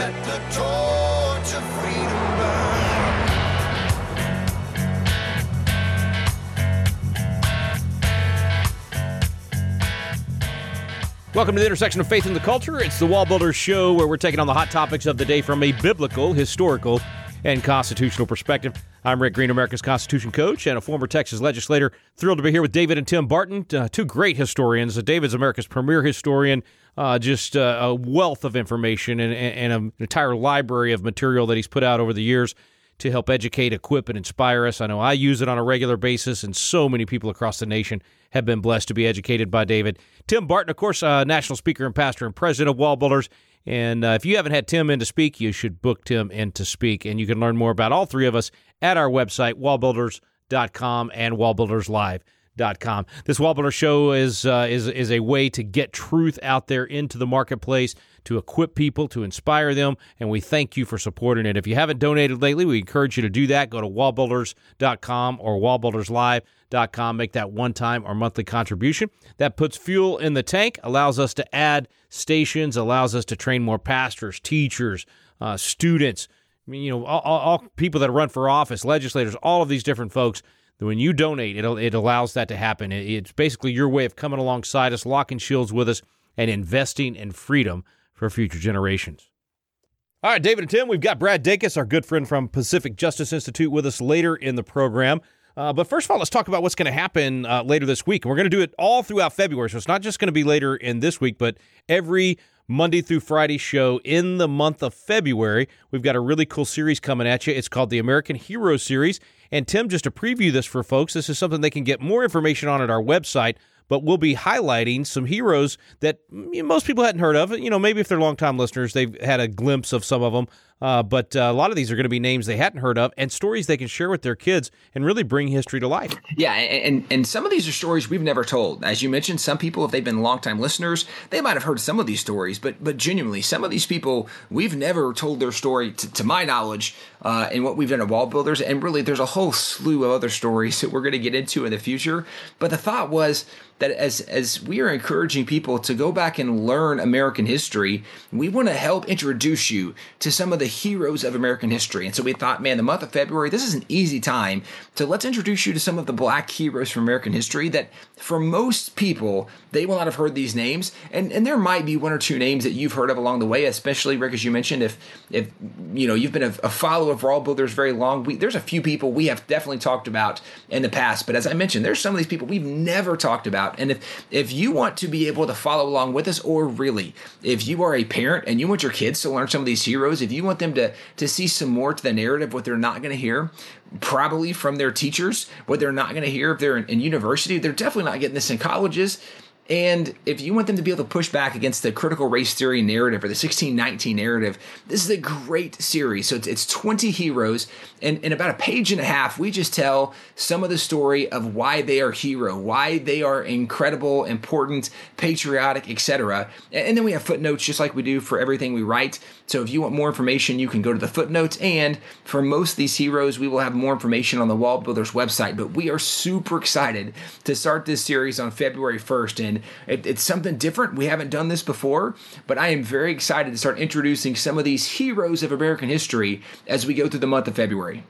Let the torch of freedom burn. Welcome to the intersection of faith and the culture. It's the Wall Builders Show, where we're taking on the hot topics of the day from a biblical, historical, and constitutional perspective. I'm Rick Green, America's Constitution coach and a former Texas legislator. Thrilled to be here with David and Tim Barton, uh, two great historians. Uh, David's America's premier historian, uh, just uh, a wealth of information and, and an entire library of material that he's put out over the years to help educate, equip, and inspire us. I know I use it on a regular basis, and so many people across the nation have been blessed to be educated by David. Tim Barton, of course, uh, national speaker and pastor and president of Wall Builders. And uh, if you haven't had Tim in to speak, you should book Tim in to speak. And you can learn more about all three of us at our website, wallbuilders.com and wallbuilderslive.com. This Builder show is, uh, is, is a way to get truth out there into the marketplace, to equip people, to inspire them. And we thank you for supporting it. If you haven't donated lately, we encourage you to do that. Go to wallbuilders.com or wallbuilderslive.com. Make that one time or monthly contribution. That puts fuel in the tank, allows us to add stations, allows us to train more pastors, teachers, uh, students. You know, all, all people that run for office, legislators, all of these different folks. When you donate, it, it allows that to happen. It, it's basically your way of coming alongside us, locking shields with us, and investing in freedom for future generations. All right, David and Tim, we've got Brad Dacus, our good friend from Pacific Justice Institute, with us later in the program. Uh, but first of all, let's talk about what's going to happen uh, later this week. And we're going to do it all throughout February. So it's not just going to be later in this week, but every Monday through Friday show in the month of February. We've got a really cool series coming at you. It's called the American Hero Series. And Tim, just to preview this for folks, this is something they can get more information on at our website. But we'll be highlighting some heroes that mm, most people hadn't heard of. You know, maybe if they're longtime listeners, they've had a glimpse of some of them. Uh, but uh, a lot of these are going to be names they hadn't heard of and stories they can share with their kids and really bring history to life. Yeah, and and some of these are stories we've never told. As you mentioned, some people, if they've been longtime listeners, they might have heard some of these stories. But but genuinely, some of these people we've never told their story to, to my knowledge. Uh, and what we've done at Wall Builders, and really, there's a whole slew of other stories that we're going to get into in the future. But the thought was that as as we are encouraging people to go back and learn American history, we want to help introduce you to some of the heroes of American history. And so we thought, man, the month of February, this is an easy time to let's introduce you to some of the black heroes from American history that for most people, they will not have heard these names. And and there might be one or two names that you've heard of along the way, especially Rick, as you mentioned, if if you know you've been a, a follower of Wall Builders very long, we, there's a few people we have definitely talked about in the past. But as I mentioned, there's some of these people we've never talked about. And if if you want to be able to follow along with us, or really, if you are a parent and you want your kids to learn some of these heroes, if you want them to to see some more to the narrative, what they're not going to hear, probably from their teachers, what they're not going to hear if they're in, in university, they're definitely not getting this in colleges. And if you want them to be able to push back against the critical race theory narrative or the 1619 narrative, this is a great series. So it's, it's 20 heroes. And in about a page and a half, we just tell some of the story of why they are hero, why they are incredible, important, patriotic, etc. And then we have footnotes just like we do for everything we write. So if you want more information, you can go to the footnotes. And for most of these heroes, we will have more information on the Wall Builders website. But we are super excited to start this series on February 1st. And it, it's something different. We haven't done this before, but I am very excited to start introducing some of these heroes of American history as we go through the month of February.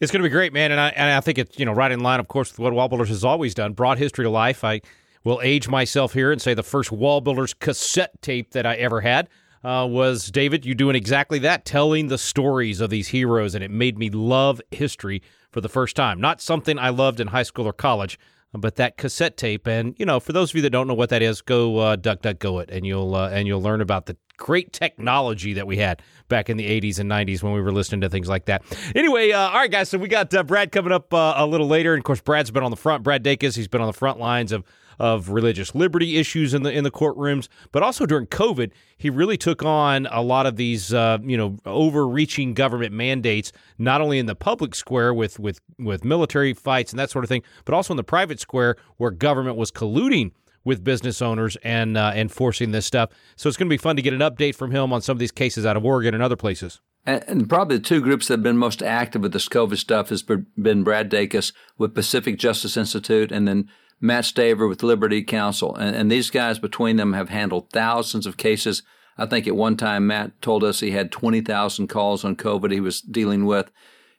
It's going to be great, man, and I and I think it's you know right in line, of course, with what Wallbuilders has always done, brought history to life. I will age myself here and say the first Wallbuilders cassette tape that I ever had uh, was David. You doing exactly that, telling the stories of these heroes, and it made me love history for the first time. Not something I loved in high school or college, but that cassette tape. And you know, for those of you that don't know what that is, go uh, duck duck go it, and you'll uh, and you'll learn about the great technology that we had back in the 80s and 90s when we were listening to things like that. Anyway, uh, all right, guys. So we got uh, Brad coming up uh, a little later, and of course, Brad's been on the front. Brad Dacus, he's been on the front lines of of religious liberty issues in the in the courtrooms, but also during COVID, he really took on a lot of these uh, you know overreaching government mandates, not only in the public square with with with military fights and that sort of thing, but also in the private square where government was colluding with business owners and uh, enforcing this stuff. So it's going to be fun to get an update from him on some of these cases out of Oregon and other places. And, probably the two groups that have been most active with this COVID stuff has been Brad Dacus with Pacific Justice Institute and then Matt Staver with Liberty Counsel. And, and these guys between them have handled thousands of cases. I think at one time Matt told us he had 20,000 calls on COVID he was dealing with.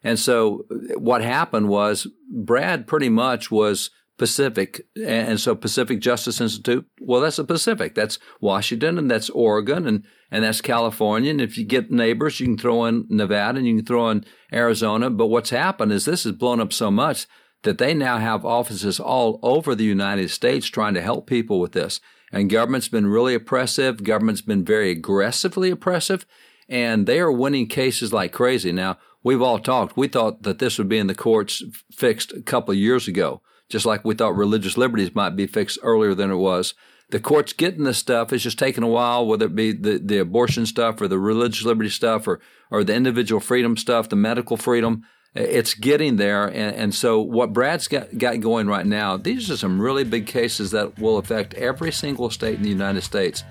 And so what happened was Brad pretty much was Pacific. And so Pacific Justice Institute, well, that's the Pacific. That's Washington and that's Oregon and, and that's California. And if you get neighbors, you can throw in Nevada and you can throw in Arizona. But what's happened is this has blown up so much that they now have offices all over the United States trying to help people with this. And government's been really oppressive. Government's been very aggressively oppressive. And they are winning cases like crazy. Now, we've all talked. We thought that this would be in the courts fixed a couple of years ago, just like we thought religious liberties might be fixed earlier than it was. The courts getting this stuff is just taking a while, whether it be the, the abortion stuff or the religious liberty stuff or, or the individual freedom stuff, the medical freedom. It's getting there. And, and so what Brad's got, got going right now, these are some really big cases that will affect every single state in the United States.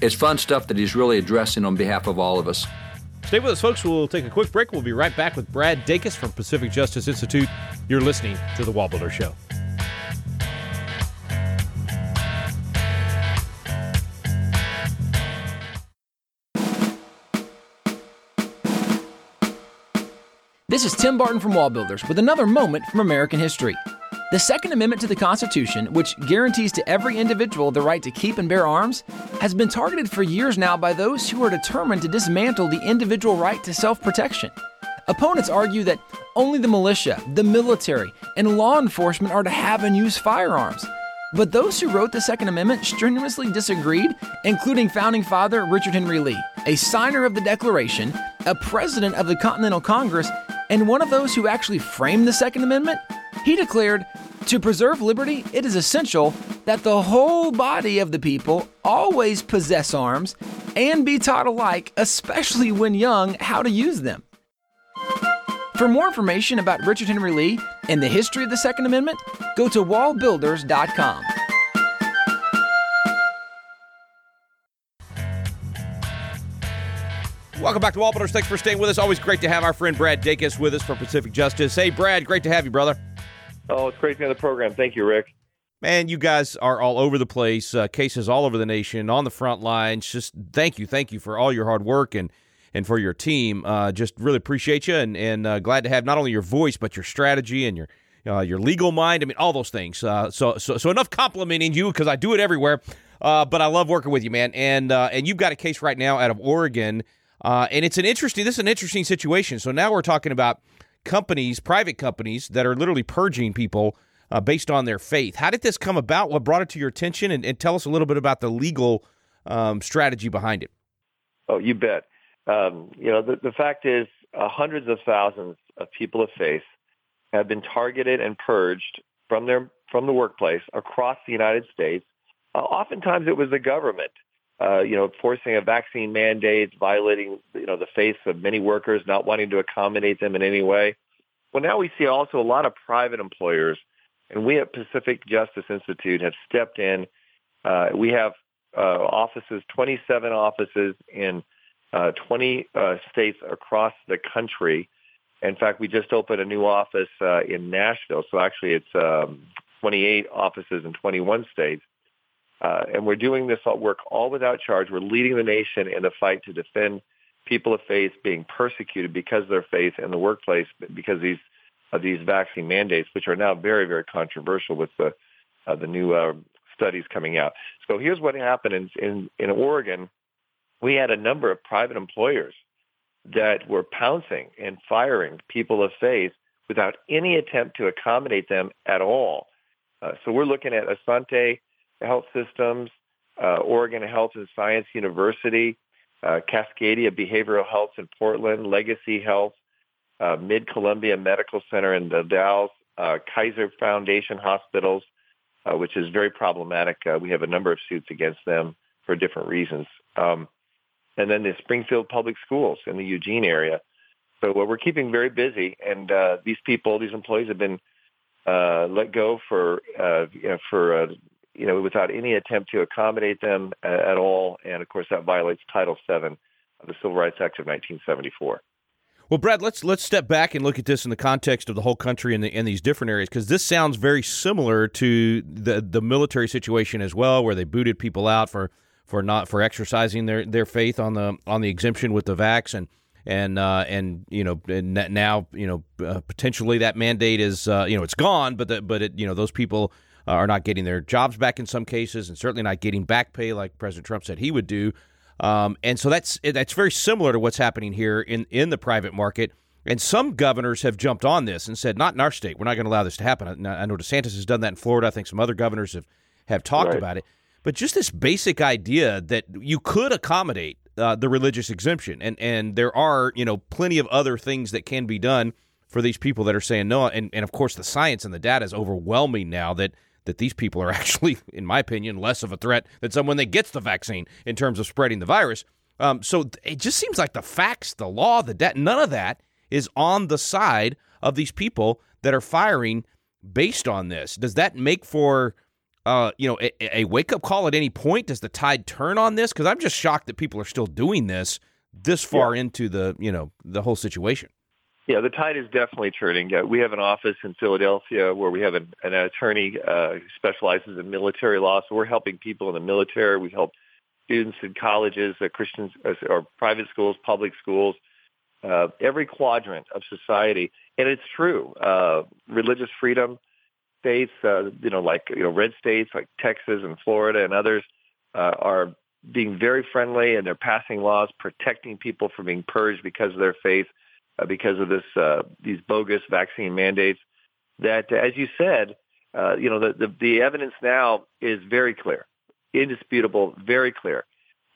It's fun stuff that he's really addressing on behalf of all of us. Stay with us, folks. We'll take a quick break. We'll be right back with Brad Dacus from Pacific Justice Institute. You're listening to The Builder Show. This is Tim Barton from Wall Builders with another moment from American history. The Second Amendment to the Constitution, which guarantees to every individual the right to keep and bear arms, has been targeted for years now by those who are determined to dismantle the individual right to self protection. Opponents argue that only the militia, the military, and law enforcement are to have and use firearms. But those who wrote the Second Amendment strenuously disagreed, including founding father Richard Henry Lee, a signer of the Declaration, a president of the Continental Congress, and one of those who actually framed the Second Amendment. He declared, To preserve liberty, it is essential that the whole body of the people always possess arms and be taught alike, especially when young, how to use them. For more information about Richard Henry Lee and the history of the Second Amendment, go to wallbuilders.com. Welcome back to Wall Thanks for staying with us. Always great to have our friend Brad Dacus with us for Pacific Justice. Hey, Brad, great to have you, brother. Oh, it's great to be on the program. Thank you, Rick. Man, you guys are all over the place. Uh, cases all over the nation, on the front lines. Just thank you, thank you for all your hard work and and for your team. Uh, just really appreciate you, and and uh, glad to have not only your voice but your strategy and your uh, your legal mind. I mean, all those things. Uh, so so so enough complimenting you because I do it everywhere. Uh, but I love working with you, man. And and you've got a case right now out of Oregon, and it's an interesting. This is an interesting situation. So now we're talking about companies, private companies that are literally purging people uh, based on their faith. How did this come about? What brought it to your attention? And, and tell us a little bit about the legal um, strategy behind it. Oh, you bet. Um, you know, the, the fact is, uh, hundreds of thousands of people of faith have been targeted and purged from their from the workplace across the United States. Uh, oftentimes, it was the government, uh, you know, forcing a vaccine mandate, violating you know the faith of many workers, not wanting to accommodate them in any way. Well, now we see also a lot of private employers and we at Pacific Justice Institute have stepped in. Uh, we have uh, offices, 27 offices in uh, 20 uh, states across the country. In fact, we just opened a new office uh, in Nashville. So actually it's um, 28 offices in 21 states. Uh, and we're doing this work all without charge. We're leading the nation in the fight to defend people of faith being persecuted because of their faith in the workplace because these of these vaccine mandates, which are now very, very controversial with the uh, the new uh, studies coming out. So here's what happened in, in in Oregon. We had a number of private employers that were pouncing and firing people of faith without any attempt to accommodate them at all. Uh, so we're looking at Asante Health Systems, uh, Oregon Health and Science University, uh, Cascadia Behavioral Health in Portland, Legacy Health, uh, Mid Columbia Medical Center in the Dalles, uh, Kaiser Foundation Hospitals, uh, which is very problematic. Uh, we have a number of suits against them for different reasons. Um, and then the Springfield Public Schools in the Eugene area. So uh, we're keeping very busy, and these people, these employees, have been let go for you know, for you know without any attempt to accommodate them at, at all, and of course that violates Title VII of the Civil Rights Act of 1974. Well, Brad, let's let's step back and look at this in the context of the whole country and the, in these different areas because this sounds very similar to the the military situation as well, where they booted people out for for not for exercising their, their faith on the on the exemption with the vax and and uh, and you know and now you know uh, potentially that mandate is uh, you know it's gone, but the, but it, you know those people are not getting their jobs back in some cases, and certainly not getting back pay like President Trump said he would do. Um, and so that's that's very similar to what's happening here in in the private market. And some governors have jumped on this and said, not in our state. We're not going to allow this to happen. I know DeSantis has done that in Florida. I think some other governors have, have talked right. about it. But just this basic idea that you could accommodate uh, the religious exemption, and and there are you know plenty of other things that can be done for these people that are saying no, and and of course the science and the data is overwhelming now that that these people are actually, in my opinion, less of a threat than someone that gets the vaccine in terms of spreading the virus. Um, so it just seems like the facts, the law, the debt, none of that is on the side of these people that are firing based on this. Does that make for uh, you know, a, a wake up call at any point? Does the tide turn on this? Because I'm just shocked that people are still doing this this far yeah. into the you know the whole situation. Yeah, the tide is definitely turning. Uh, we have an office in Philadelphia where we have an, an attorney uh, who specializes in military law. So we're helping people in the military. We help students in colleges, uh, Christians uh, or private schools, public schools, uh, every quadrant of society. And it's true. Uh, religious freedom, states, uh, you know, like you know, red states like Texas and Florida and others uh, are being very friendly, and they're passing laws protecting people from being purged because of their faith, uh, because of this uh, these bogus vaccine mandates. That, as you said, uh, you know, the, the the evidence now is very clear, indisputable, very clear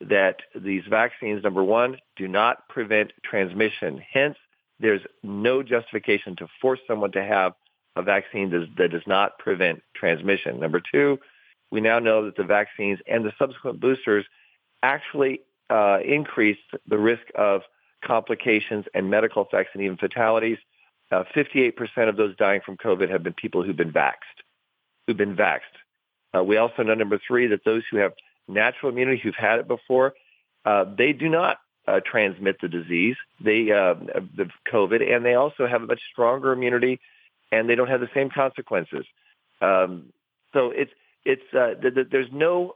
that these vaccines, number one, do not prevent transmission. Hence, there's no justification to force someone to have a vaccine that does not prevent transmission. Number two, we now know that the vaccines and the subsequent boosters actually uh, increase the risk of complications and medical effects and even fatalities. Uh, 58% of those dying from COVID have been people who've been vaxxed, who've been vaxxed. Uh, we also know, number three, that those who have natural immunity, who've had it before, uh, they do not uh, transmit the disease, they uh, the COVID, and they also have a much stronger immunity and they don't have the same consequences. Um, so it's it's uh, th- th- there's no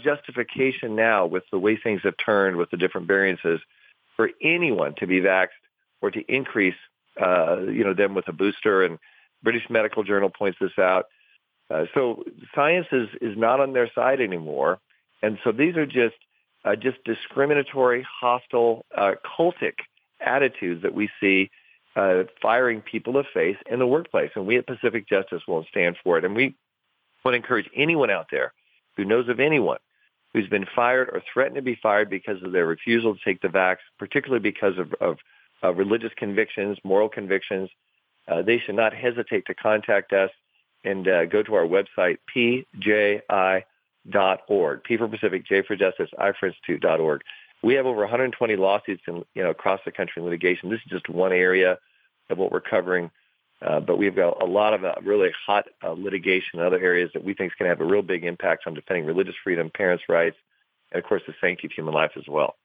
justification now with the way things have turned with the different variances for anyone to be vaxxed or to increase uh, you know them with a booster. And British Medical Journal points this out. Uh, so science is is not on their side anymore, and so these are just uh, just discriminatory, hostile, uh, cultic attitudes that we see uh, firing people of faith in the workplace. And we at Pacific Justice won't stand for it. And we want to encourage anyone out there who knows of anyone who's been fired or threatened to be fired because of their refusal to take the vax, particularly because of, of, of religious convictions, moral convictions, uh, they should not hesitate to contact us and uh, go to our website, pji.org, P for Pacific, J for Justice, I for Institute.org. We have over 120 lawsuits in, you know, across the country in litigation. This is just one area of what we're covering. Uh, but we've got a lot of uh, really hot uh, litigation in other areas that we think is going to have a real big impact on defending religious freedom, parents' rights, and of course the sanctity of human life as well.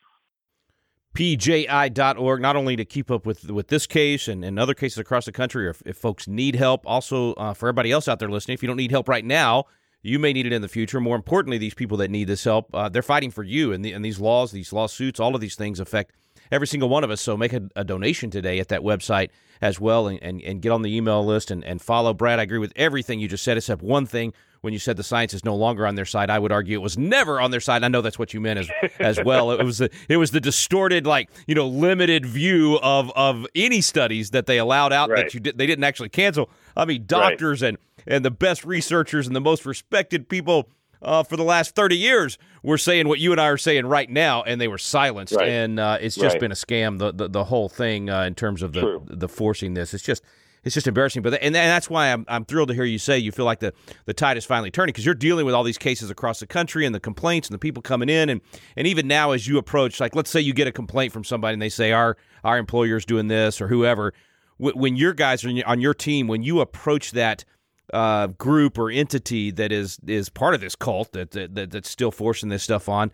PJI.org, not only to keep up with with this case and, and other cases across the country, or if, if folks need help, also uh, for everybody else out there listening, if you don't need help right now, you may need it in the future. More importantly, these people that need this help, uh, they're fighting for you. And, the, and these laws, these lawsuits, all of these things affect every single one of us. So make a, a donation today at that website as well and, and, and, get on the email list and, and follow. Brad, I agree with everything you just said, except one thing. When you said the science is no longer on their side, I would argue it was never on their side. I know that's what you meant as as well. It was the, it was the distorted, like you know, limited view of of any studies that they allowed out right. that you did, they didn't actually cancel. I mean, doctors right. and and the best researchers and the most respected people uh, for the last 30 years were saying what you and I are saying right now, and they were silenced. Right. And uh, it's just right. been a scam, the the, the whole thing uh, in terms of the True. the forcing this. It's just it's just embarrassing. But and, that's why I'm I'm thrilled to hear you say you feel like the the tide is finally turning because you're dealing with all these cases across the country and the complaints and the people coming in and and even now as you approach like let's say you get a complaint from somebody and they say our our employer's doing this or whoever when your guys are on your team when you approach that uh, group or entity that is is part of this cult that, that that's still forcing this stuff on,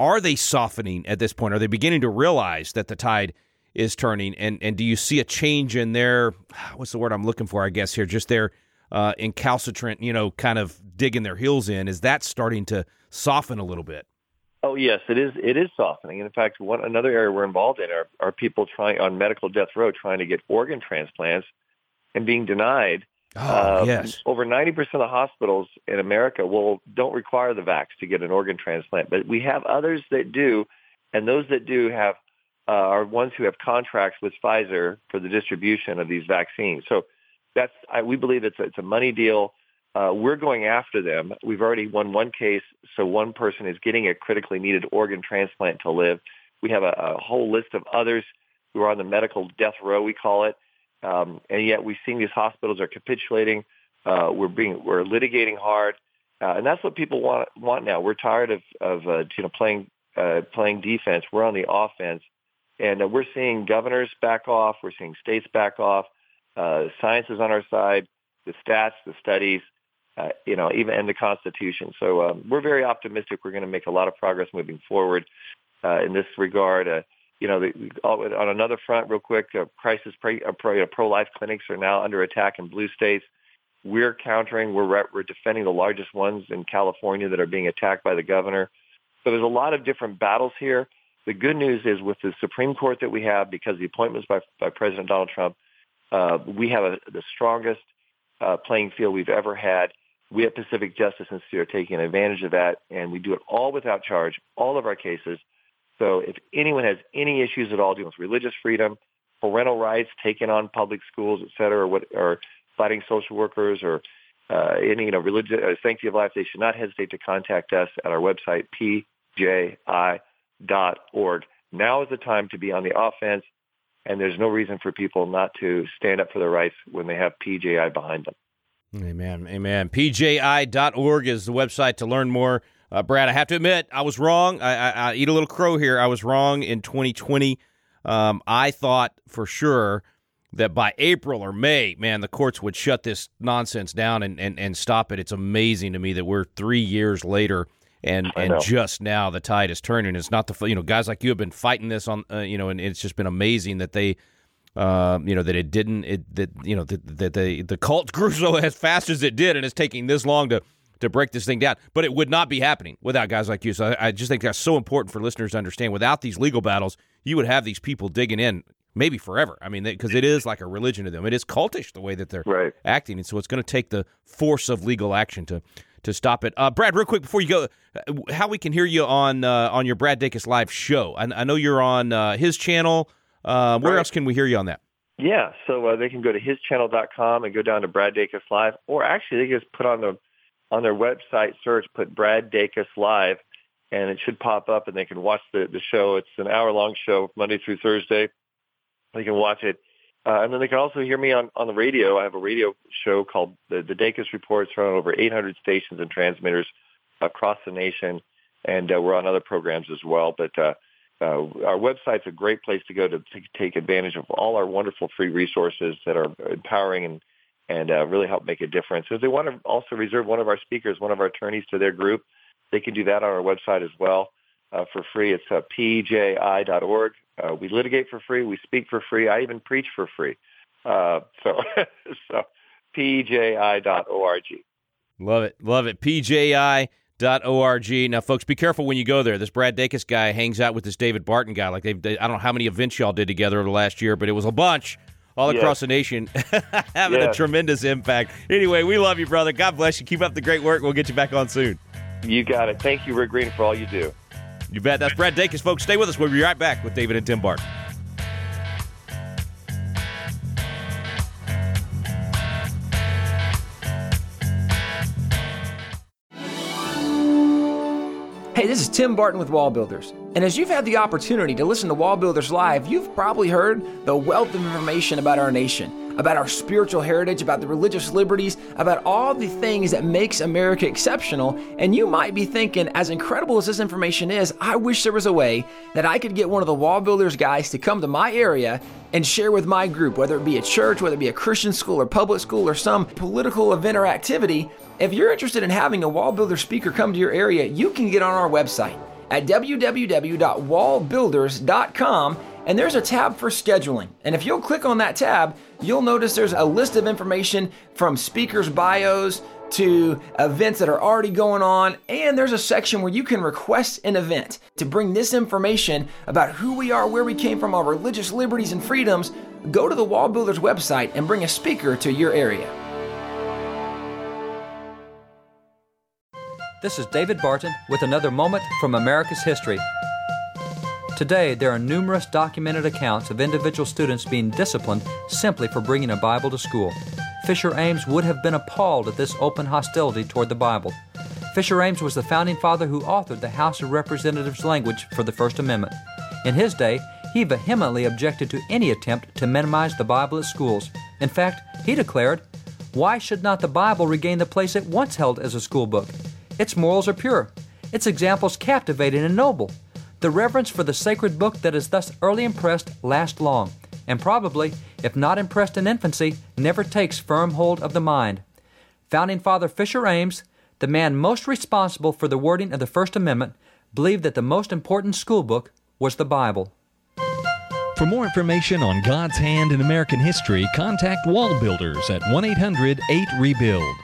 are they softening at this point? Are they beginning to realize that the tide is turning? And and do you see a change in their what's the word I'm looking for? I guess here, just their uh, incalcitrant, you know, kind of digging their heels in. Is that starting to soften a little bit? Oh yes, it is. It is softening. In fact, one another area we're involved in are, are people trying on medical death row trying to get organ transplants and being denied. Oh, Uh, yes. Over 90% of hospitals in America will don't require the vax to get an organ transplant, but we have others that do, and those that do have uh, are ones who have contracts with Pfizer for the distribution of these vaccines. So that's I, we believe it's a, it's a money deal. Uh, we're going after them. We've already won one case, so one person is getting a critically needed organ transplant to live. We have a, a whole list of others who are on the medical death row, we call it, um, and yet we've seen these hospitals are capitulating. Uh, we're being we're litigating hard, uh, and that's what people want want now. We're tired of of uh, you know playing uh, playing defense. We're on the offense, and uh, we're seeing governors back off. We're seeing states back off. Uh, science is on our side. The stats, the studies, uh, you know, even and the Constitution. So um, we're very optimistic. We're going to make a lot of progress moving forward uh, in this regard. Uh, you know, the, on another front, real quick, uh, crisis pro, uh, pro, pro-life clinics are now under attack in blue states. We're countering. We're re- we're defending the largest ones in California that are being attacked by the governor. So there's a lot of different battles here. The good news is with the Supreme Court that we have, because the appointments by, by President Donald Trump, uh, we have a, the strongest uh, playing field we've ever had. We at Pacific Justice Institute are taking advantage of that, and we do it all without charge, all of our cases. So if anyone has any issues at all dealing with religious freedom, parental rights, taking on public schools, et cetera, or, what, or fighting social workers or uh, any you know religious uh, sanctity of life, they should not hesitate to contact us at our website pji.org. Now is the time to be on the offense, and there's no reason for people not to stand up for their rights when they have PJI behind them. Amen. Amen. PJI.org is the website to learn more. Uh, Brad, I have to admit, I was wrong. I, I, I eat a little crow here. I was wrong in 2020. Um, I thought for sure that by April or May, man, the courts would shut this nonsense down and, and, and stop it. It's amazing to me that we're three years later and and just now the tide is turning. It's not the you know guys like you have been fighting this on uh, you know, and it's just been amazing that they. Uh, you know that it didn't it that you know that, that the the cult grew so as fast as it did and it's taking this long to to break this thing down but it would not be happening without guys like you. So I, I just think that's so important for listeners to understand. Without these legal battles you would have these people digging in maybe forever. I mean because it is like a religion to them. It is cultish the way that they're Right. acting. And so it's going to take the force of legal action to to stop it. Uh, brad real quick before you go uh, how we can hear you on uh, on your brad dacus live show. I, I know you're on uh, his channel. Uh, where Right. else can we hear you on that? Yeah, so uh, they can go to hischannel.com and go down to Brad Dacus Live, or actually they can just put on the on their website search, put Brad Dacus Live, and it should pop up, and they can watch the the show. It's an hour long show, Monday through Thursday. They can watch it, uh, and then they can also hear me on on the radio. I have a radio show called the the Dacus Reports, run on over 800 stations and transmitters across the nation, and uh, we're on other programs as well. But uh, uh, our website's a great place to go to, to take advantage of all our wonderful free resources that are empowering and and uh, really help make a difference. If they want to also reserve one of our speakers, one of our attorneys to their group, they can do that on our website as well uh, for free. It's uh, pji.org. Uh, we litigate for free. We speak for free. I even preach for free. Uh, so, so pji.org. Love it. Love it. PJI.org. Now, folks, be careful when you go there. This Brad Dacus guy hangs out with this David Barton guy. Like, they've, they, I don't know how many events y'all did together over the last year, but it was a bunch all Yes. across the nation, having a tremendous impact. Anyway, we love you, brother. God bless you. Keep up the great work. We'll get you back on soon. You got it. Thank you, Rick Green, for all you do. You bet. That's Brad Dacus, folks. Stay with us. We'll be right back with David and Tim Barton. Hey, this is Tim Barton with Wall Builders. And as you've had the opportunity to listen to Wall Builders Live, you've probably heard the wealth of information about our nation, about our spiritual heritage, about the religious liberties, about all the things that makes America exceptional. And you might be thinking, as incredible as this information is, I wish there was a way that I could get one of the Wall Builders guys to come to my area and share with my group, whether it be a church, whether it be a Christian school or public school or some political event or activity. If you're interested in having a wall builder speaker come to your area, you can get on our website at www.wallbuilders.com and there's a tab for scheduling. And if you'll click on that tab, you'll notice there's a list of information from speakers' bios to events that are already going on, and there's a section where you can request an event to bring this information about who we are, where we came from, our religious liberties and freedoms. Go to the Wall Builders website and bring a speaker to your area. This is David Barton with another moment from America's history. Today, there are numerous documented accounts of individual students being disciplined simply for bringing a Bible to school. Fisher Ames would have been appalled at this open hostility toward the Bible. Fisher Ames was the founding father who authored the House of Representatives language for the First Amendment. In his day, he vehemently objected to any attempt to minimize the Bible at schools. In fact, he declared, Why should not the Bible regain the place it once held as a school book? Its morals are pure, its examples captivating and noble. The reverence for the sacred book that is thus early impressed lasts long, and probably, if not impressed in infancy, never takes firm hold of the mind. Founding Father Fisher Ames, the man most responsible for the wording of the First Amendment, believed that the most important school book was the Bible. For more information on God's hand in American history, contact Wall Builders at 1 800 8 Rebuild.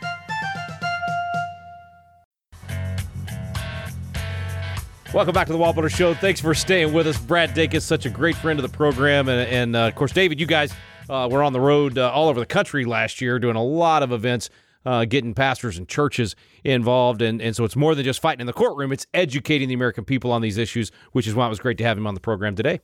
Welcome back to the Builder Show. Thanks for staying with us. Brad Dacus is such a great friend of the program. And, and uh, of course, David, you guys uh, were on the road uh, all over the country last year doing a lot of events, uh, getting pastors and churches involved. And, and so it's more than just fighting in the courtroom, it's educating the American people on these issues, which is why it was great to have him on the program today.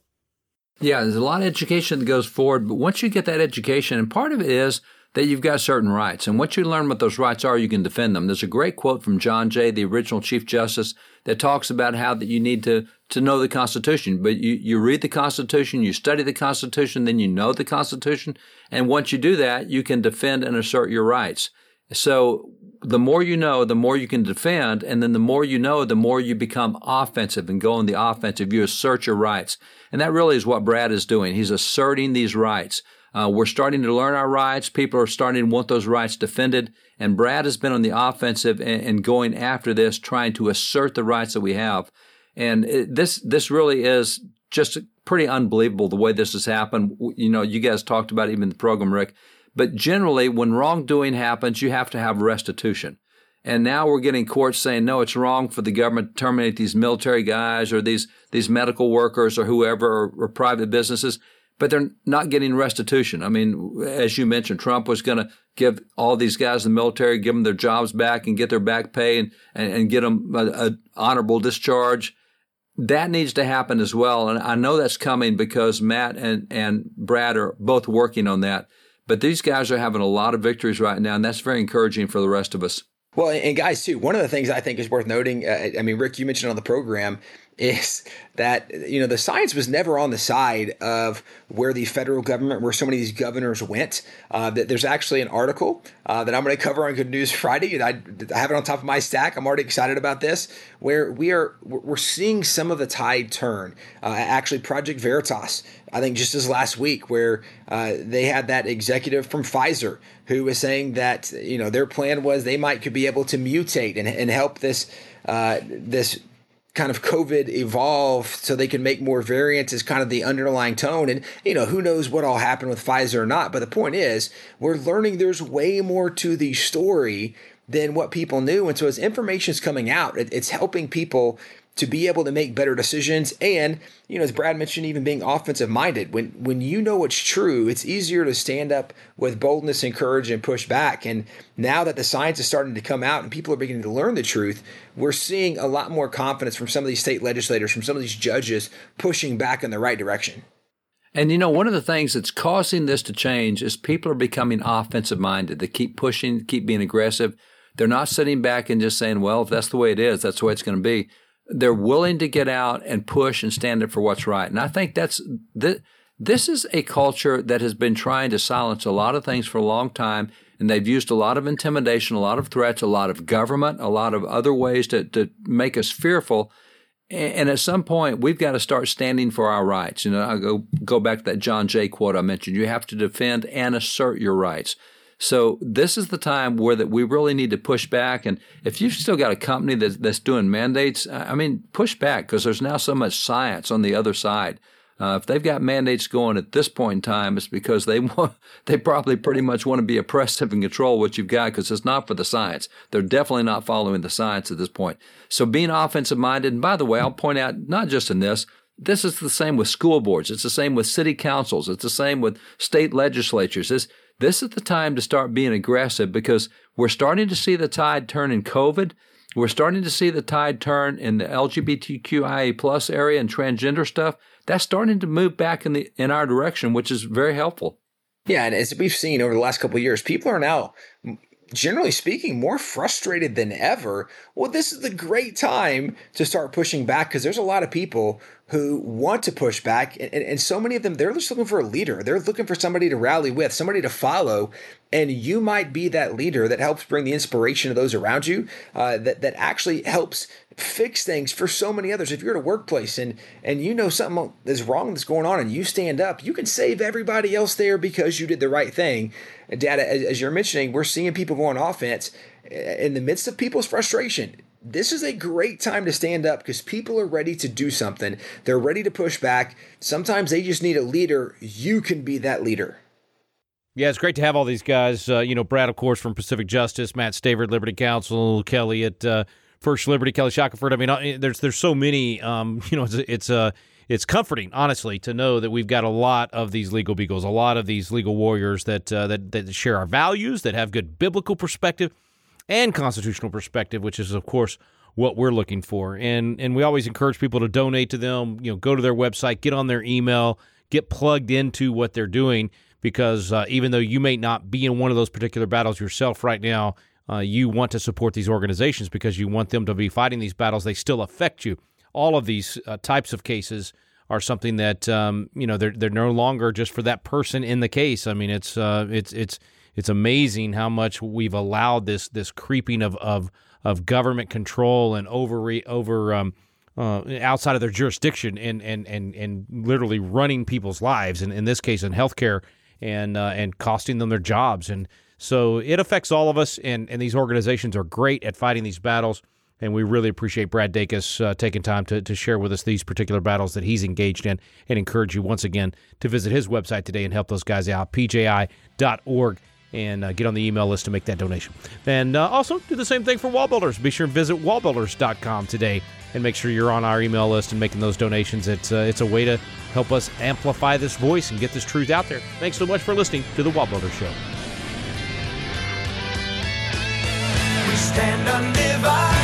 Yeah, there's a lot of education that goes forward, but once you get that education, and part of it is that you've got certain rights. And once you learn what those rights are, you can defend them. There's a great quote from John Jay, the original Chief Justice, that talks about how that you need to, to know the Constitution. But you, you read the Constitution, you study the Constitution, then you know the Constitution. And once you do that, you can defend and assert your rights. So the more you know, the more you can defend. And then the more you know, the more you become offensive and go on the offensive. You assert your rights. And that really is what Brad is doing. He's asserting these rights. Uh, we're starting to learn our rights. People are starting to want those rights defended. And Brad has been on the offensive and, and going after this, trying to assert the rights that we have. And it, this this really is just pretty unbelievable the way this has happened. You know, you guys talked about even the program, Rick. But generally, when wrongdoing happens, you have to have restitution. And now we're getting courts saying, no, it's wrong for the government to terminate these military guys or these, these medical workers or whoever or, or private businesses but they're not getting restitution. I mean, as you mentioned, Trump was going to give all these guys in the military, give them their jobs back and get their back pay and, and, and get them an honorable discharge. That needs to happen as well. And I know that's coming because Matt and, and Brad are both working on that. But these guys are having a lot of victories right now, and that's very encouraging for the rest of us. Well, and guys, too, one of the things I think is worth noting, uh, I mean, Rick, you mentioned on the program, is that you know the science was never on the side of where the federal government, where so many of these governors went. Uh, that there's actually an article uh, that I'm going to cover on Good News Friday, and I, I, have it on top of my stack. I'm already excited about this, where we are we're seeing some of the tide turn. Uh, actually, Project Veritas, I think just this last week, where uh, they had that executive from Pfizer who was saying that you know their plan was they might could be able to mutate and, and help this uh, this kind of COVID evolve so they can make more variants is kind of the underlying tone. And, you know, who knows what all happened with Pfizer or not. But the point is, we're learning there's way more to the story than what people knew. And so as information is coming out, it's helping people to be able to make better decisions and you know as brad mentioned even being offensive minded when when you know what's true it's easier to stand up with boldness and courage and push back and now that the science is starting to come out and people are beginning to learn the truth we're seeing a lot more confidence from some of these state legislators from some of these judges pushing back in the right direction and you know, one of the things that's causing this to change is people are becoming offensive minded. They keep pushing, keep being aggressive. They're not sitting back and just saying, well, if that's the way it is, that's the way it's going to be they're willing to get out and push and stand up for what's right. And I think that's th- this is a culture that has been trying to silence a lot of things for a long time. And they've used a lot of intimidation, a lot of threats, a lot of government, a lot of other ways to, to make us fearful. And at some point, we've got to start standing for our rights. You know, I go go back to that John Jay quote I mentioned. You have to defend and assert your rights. So this is the time where that we really need to push back. And if you've still got a company that's, that's doing mandates, I mean, push back because there's now so much science on the other side. Uh, if they've got mandates going at this point in time, it's because they want, they probably pretty much want to be oppressive and control what you've got because it's not for the science. They're definitely not following the science at this point. So being offensive minded, and by the way, I'll point out not just in this, this is the same with school boards. It's the same with city councils. It's the same with state legislatures. This, this is the time to start being aggressive because we're starting to see the tide turn in COVID. We're starting to see the tide turn in the LGBTQIA plus area and transgender stuff. That's starting to move back in the in our direction, which is very helpful. Yeah, and as we've seen over the last couple of years, people are now generally speaking, more frustrated than ever. Well, this is the great time to start pushing back because there's a lot of people who want to push back. And, and, so many of them, they're just looking for a leader. They're looking for somebody to rally with, somebody to follow. And you might be that leader that helps bring the inspiration to those around you, uh, that, that actually helps fix things for so many others. If you're at a workplace and, and you know something is wrong that's going on and you stand up, you can save everybody else there because you did the right thing. Dad, as you're mentioning, we're seeing people go on offense in the midst of people's frustration this is a great time to stand up because people are ready to do something. They're ready to push back. Sometimes they just need a leader. You can be that leader. Yeah, it's great to have all these guys. Uh, you know, Brad, of course, from Pacific Justice, Matt Staver, Liberty Counsel, Kelly at uh, First Liberty, Kelly Shackelford. I mean, there's there's so many. Um, you know, it's it's uh, it's comforting, honestly, to know that we've got a lot of these legal beagles, a lot of these legal warriors that uh, that that share our values, that have good biblical perspective and constitutional perspective, which is, of course, what we're looking for. And and we always encourage people to donate to them. You know, go to their website, get on their email, get plugged into what they're doing. Because uh, even though you may not be in one of those particular battles yourself right now, uh, you want to support these organizations because you want them to be fighting these battles. They still affect you. All of these uh, types of cases are something that um, you know they're they're no longer just for that person in the case. I mean, it's uh, it's it's it's amazing how much we've allowed this this creeping of of, of government control and over over um, uh, outside of their jurisdiction and and and and literally running people's lives and in this case in healthcare and uh, and costing them their jobs and so it affects all of us and and these organizations are great at fighting these battles and we really appreciate Brad Dacus uh, taking time to, to share with us these particular battles that he's engaged in and encourage you once again to visit his website today and help those guys out pji.org and uh, get on the email list to make that donation. And uh, also do the same thing for Wall Builders. Be sure and visit wallbuilders.com today and make sure you're on our email list and making those donations. It's uh, it's a way to help us amplify this voice and get this truth out there. Thanks so much for listening to the Wall Builders Stand undivided.